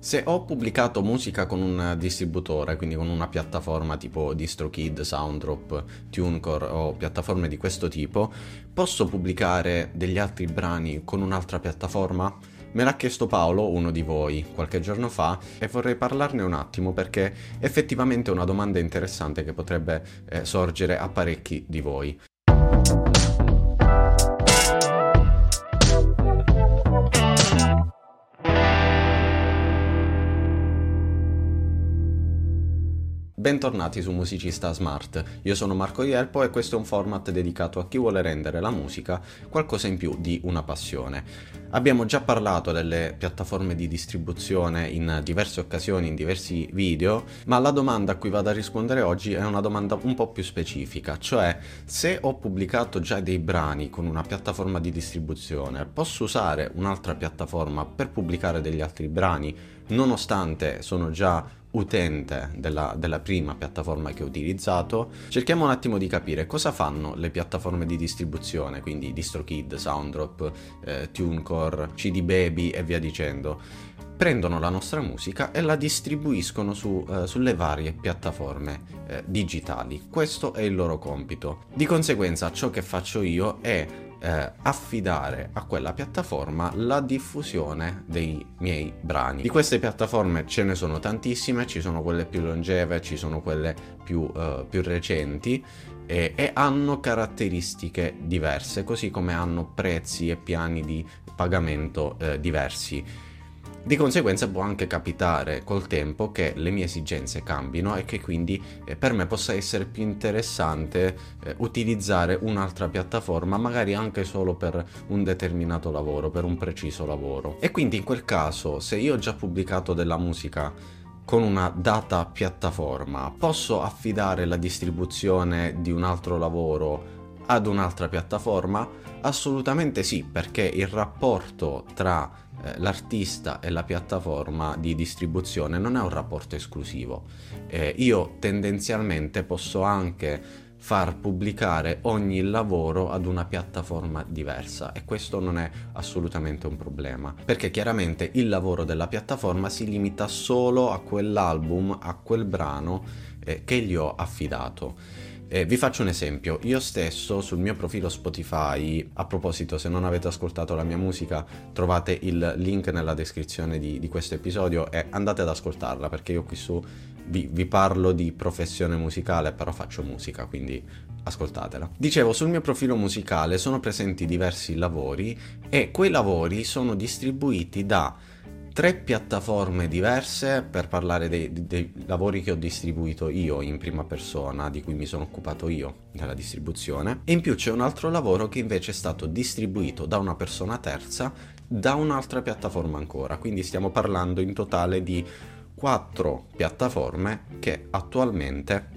Se ho pubblicato musica con un distributore, quindi con una piattaforma tipo DistroKid, Sounddrop, TuneCore o piattaforme di questo tipo, posso pubblicare degli altri brani con un'altra piattaforma? Me l'ha chiesto Paolo, uno di voi, qualche giorno fa e vorrei parlarne un attimo perché effettivamente è una domanda interessante che potrebbe eh, sorgere a parecchi di voi. Bentornati su Musicista Smart, io sono Marco Ierpo e questo è un format dedicato a chi vuole rendere la musica qualcosa in più di una passione. Abbiamo già parlato delle piattaforme di distribuzione in diverse occasioni, in diversi video, ma la domanda a cui vado a rispondere oggi è una domanda un po' più specifica, cioè se ho pubblicato già dei brani con una piattaforma di distribuzione, posso usare un'altra piattaforma per pubblicare degli altri brani, nonostante sono già utente della, della, prima piattaforma che ho utilizzato, cerchiamo un attimo di capire cosa fanno le piattaforme di distribuzione, quindi DistroKid, Sounddrop, eh, TuneCore, CD Baby e via dicendo. Prendono la nostra musica e la distribuiscono su, eh, sulle varie piattaforme eh, digitali. Questo è il loro compito. Di conseguenza ciò che faccio io è eh, affidare a quella piattaforma la diffusione dei miei brani. Di queste piattaforme ce ne sono tantissime, ci sono quelle più longeve, ci sono quelle più, eh, più recenti e, e hanno caratteristiche diverse, così come hanno prezzi e piani di pagamento eh, diversi. Di conseguenza può anche capitare col tempo che le mie esigenze cambino e che quindi eh, per me possa essere più interessante eh, utilizzare un'altra piattaforma, magari anche solo per un determinato lavoro, per un preciso lavoro. E quindi in quel caso, se io ho già pubblicato della musica con una data piattaforma, posso affidare la distribuzione di un altro lavoro ad un'altra piattaforma? Assolutamente sì, perché il rapporto tra eh, l'artista e la piattaforma di distribuzione non è un rapporto esclusivo. Eh, io tendenzialmente posso anche far pubblicare ogni lavoro ad una piattaforma diversa e questo non è assolutamente un problema perché chiaramente il lavoro della piattaforma si limita solo a quell'album, a quel brano eh, che gli ho affidato. Eh, vi faccio un esempio, io stesso sul mio profilo Spotify, a proposito se non avete ascoltato la mia musica trovate il link nella descrizione di, di questo episodio e andate ad ascoltarla perché io qui su vi, vi, parlo di professione musicale però faccio musica quindi ascoltatela. Dicevo sul mio profilo musicale sono presenti diversi lavori e quei lavori sono distribuiti da tre piattaforme diverse per parlare dei, dei, lavori che ho distribuito io in prima persona, di cui mi sono occupato io nella distribuzione, e in più c'è un altro lavoro che invece è stato distribuito da una persona terza da un'altra piattaforma ancora, quindi stiamo parlando in totale di quattro piattaforme che attualmente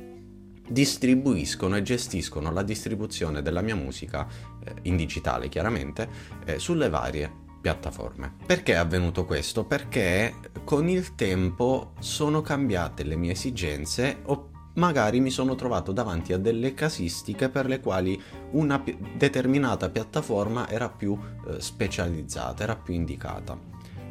distribuiscono e gestiscono la distribuzione della mia musica eh, in digitale chiaramente eh, sulle varie piattaforme. Perché è avvenuto questo? Perché con il tempo sono cambiate le mie esigenze o magari mi sono trovato davanti a delle casistiche per le quali una pi- determinata piattaforma era più eh, specializzata, era più indicata.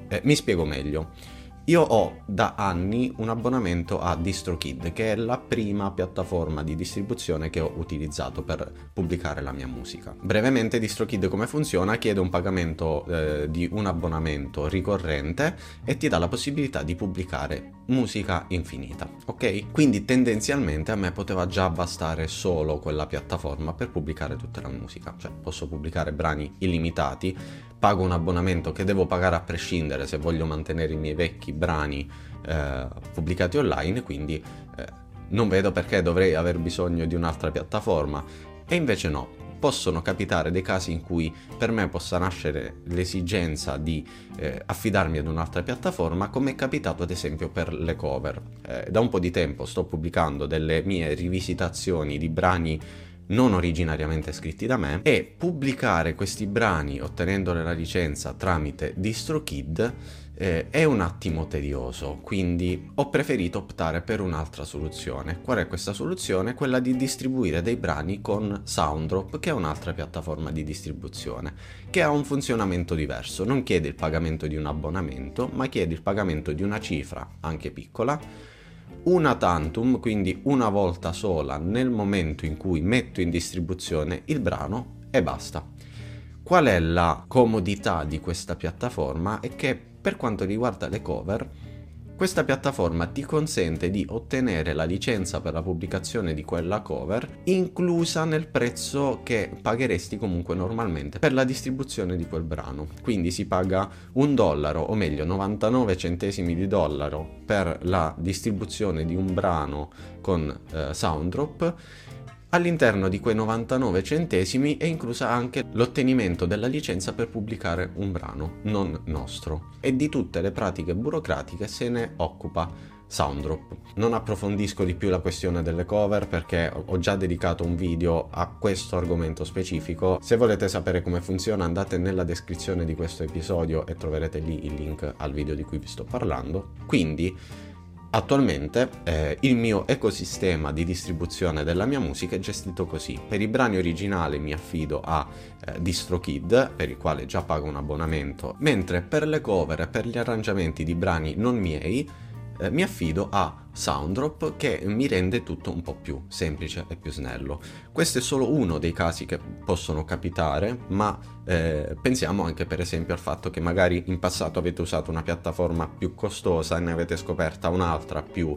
Eh, mi spiego meglio. Io ho da anni un abbonamento a DistroKid, che è la prima piattaforma di distribuzione che ho utilizzato per pubblicare la mia musica. Brevemente, DistroKid come funziona? Chiede un pagamento eh, di un abbonamento ricorrente e ti dà la possibilità di pubblicare musica infinita, ok? Quindi tendenzialmente a me poteva già bastare solo quella piattaforma per pubblicare tutta la musica, cioè posso pubblicare brani illimitati pago un abbonamento che devo pagare a prescindere se voglio mantenere i miei vecchi brani eh, pubblicati online, quindi eh, non vedo perché dovrei aver bisogno di un'altra piattaforma. E invece no, possono capitare dei casi in cui per me possa nascere l'esigenza di eh, affidarmi ad un'altra piattaforma, come è capitato ad esempio per le cover. Eh, da un po' di tempo sto pubblicando delle mie rivisitazioni di brani non originariamente scritti da me e pubblicare questi brani ottenendone la licenza tramite DistroKid eh, è un attimo tedioso, quindi ho preferito optare per un'altra soluzione. Qual è questa soluzione? Quella di distribuire dei brani con Sounddrop, che è un'altra piattaforma di distribuzione, che ha un funzionamento diverso. Non chiede il pagamento di un abbonamento, ma chiede il pagamento di una cifra, anche piccola, una tantum, quindi una volta sola nel momento in cui metto in distribuzione il brano e basta. Qual è la comodità di questa piattaforma? È che per quanto riguarda le cover, questa piattaforma ti consente di ottenere la licenza per la pubblicazione di quella cover inclusa nel prezzo che pagheresti comunque normalmente per la distribuzione di quel brano. Quindi si paga un dollaro, o meglio 99 centesimi di dollaro per la distribuzione di un brano con eh, Sounddrop All'interno di quei 99 centesimi è inclusa anche l'ottenimento della licenza per pubblicare un brano non nostro e di tutte le pratiche burocratiche se ne occupa Sounddrop. Non approfondisco di più la questione delle cover perché ho già dedicato un video a questo argomento specifico. Se volete sapere come funziona andate nella descrizione di questo episodio e troverete lì il link al video di cui vi sto parlando. Quindi Attualmente eh, il mio ecosistema di distribuzione della mia musica è gestito così. Per i brani originali mi affido a eh, DistroKid, per il quale già pago un abbonamento, mentre per le cover e per gli arrangiamenti di brani non miei eh, mi affido a Sounddrop che mi rende tutto un po' più semplice e più snello. Questo è solo uno dei casi che possono capitare, ma eh, pensiamo anche per esempio al fatto che magari in passato avete usato una piattaforma più costosa e ne avete scoperta un'altra più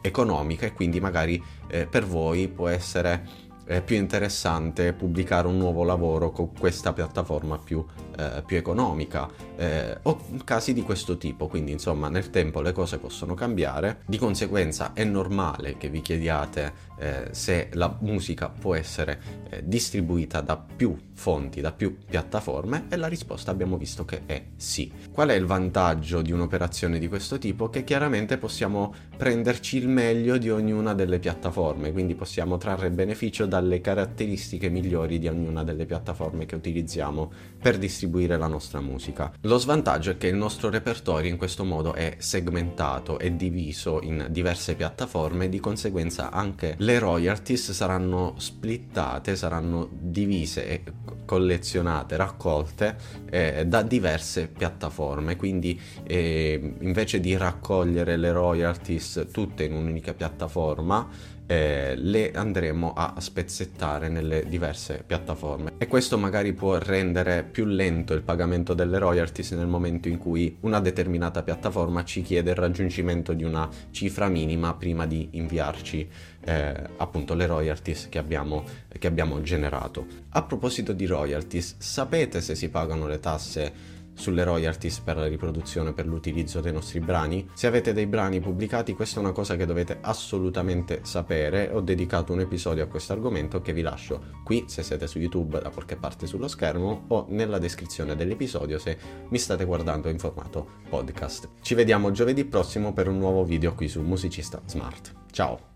economica e quindi magari eh, per voi può essere è più interessante pubblicare un nuovo lavoro con questa piattaforma più, eh, più economica eh, o casi di questo tipo. Quindi insomma nel tempo le cose possono cambiare. Di conseguenza è normale che vi chiediate eh, se la musica può essere eh, distribuita da più fonti da più piattaforme e la risposta abbiamo visto che è sì. Qual è il vantaggio di un'operazione di questo tipo? Che chiaramente possiamo prenderci il meglio di ognuna delle piattaforme quindi possiamo trarre beneficio dalle caratteristiche migliori di ognuna delle piattaforme che utilizziamo per distribuire la nostra musica. Lo svantaggio è che il nostro repertorio in questo modo è segmentato e diviso in diverse piattaforme, di conseguenza anche le royalties saranno splittate, saranno divise collezionate, raccolte eh, da diverse piattaforme, quindi eh, invece di raccogliere le royalties tutte in un'unica piattaforma, eh, le andremo a spezzettare nelle diverse piattaforme e questo magari può rendere più lento il pagamento delle royalties nel momento in cui una determinata piattaforma ci chiede il raggiungimento di una cifra minima prima di inviarci eh, appunto le royalties che abbiamo, che abbiamo generato. A proposito di royalties, sapete se si pagano le tasse sulle royalties per la riproduzione per l'utilizzo dei nostri brani. Se avete dei brani pubblicati, questa è una cosa che dovete assolutamente sapere. Ho dedicato un episodio a questo argomento che vi lascio qui se siete su YouTube da qualche parte sullo schermo o nella descrizione dell'episodio se mi state guardando in formato podcast. Ci vediamo giovedì prossimo per un nuovo video qui su Musicista Smart. Ciao!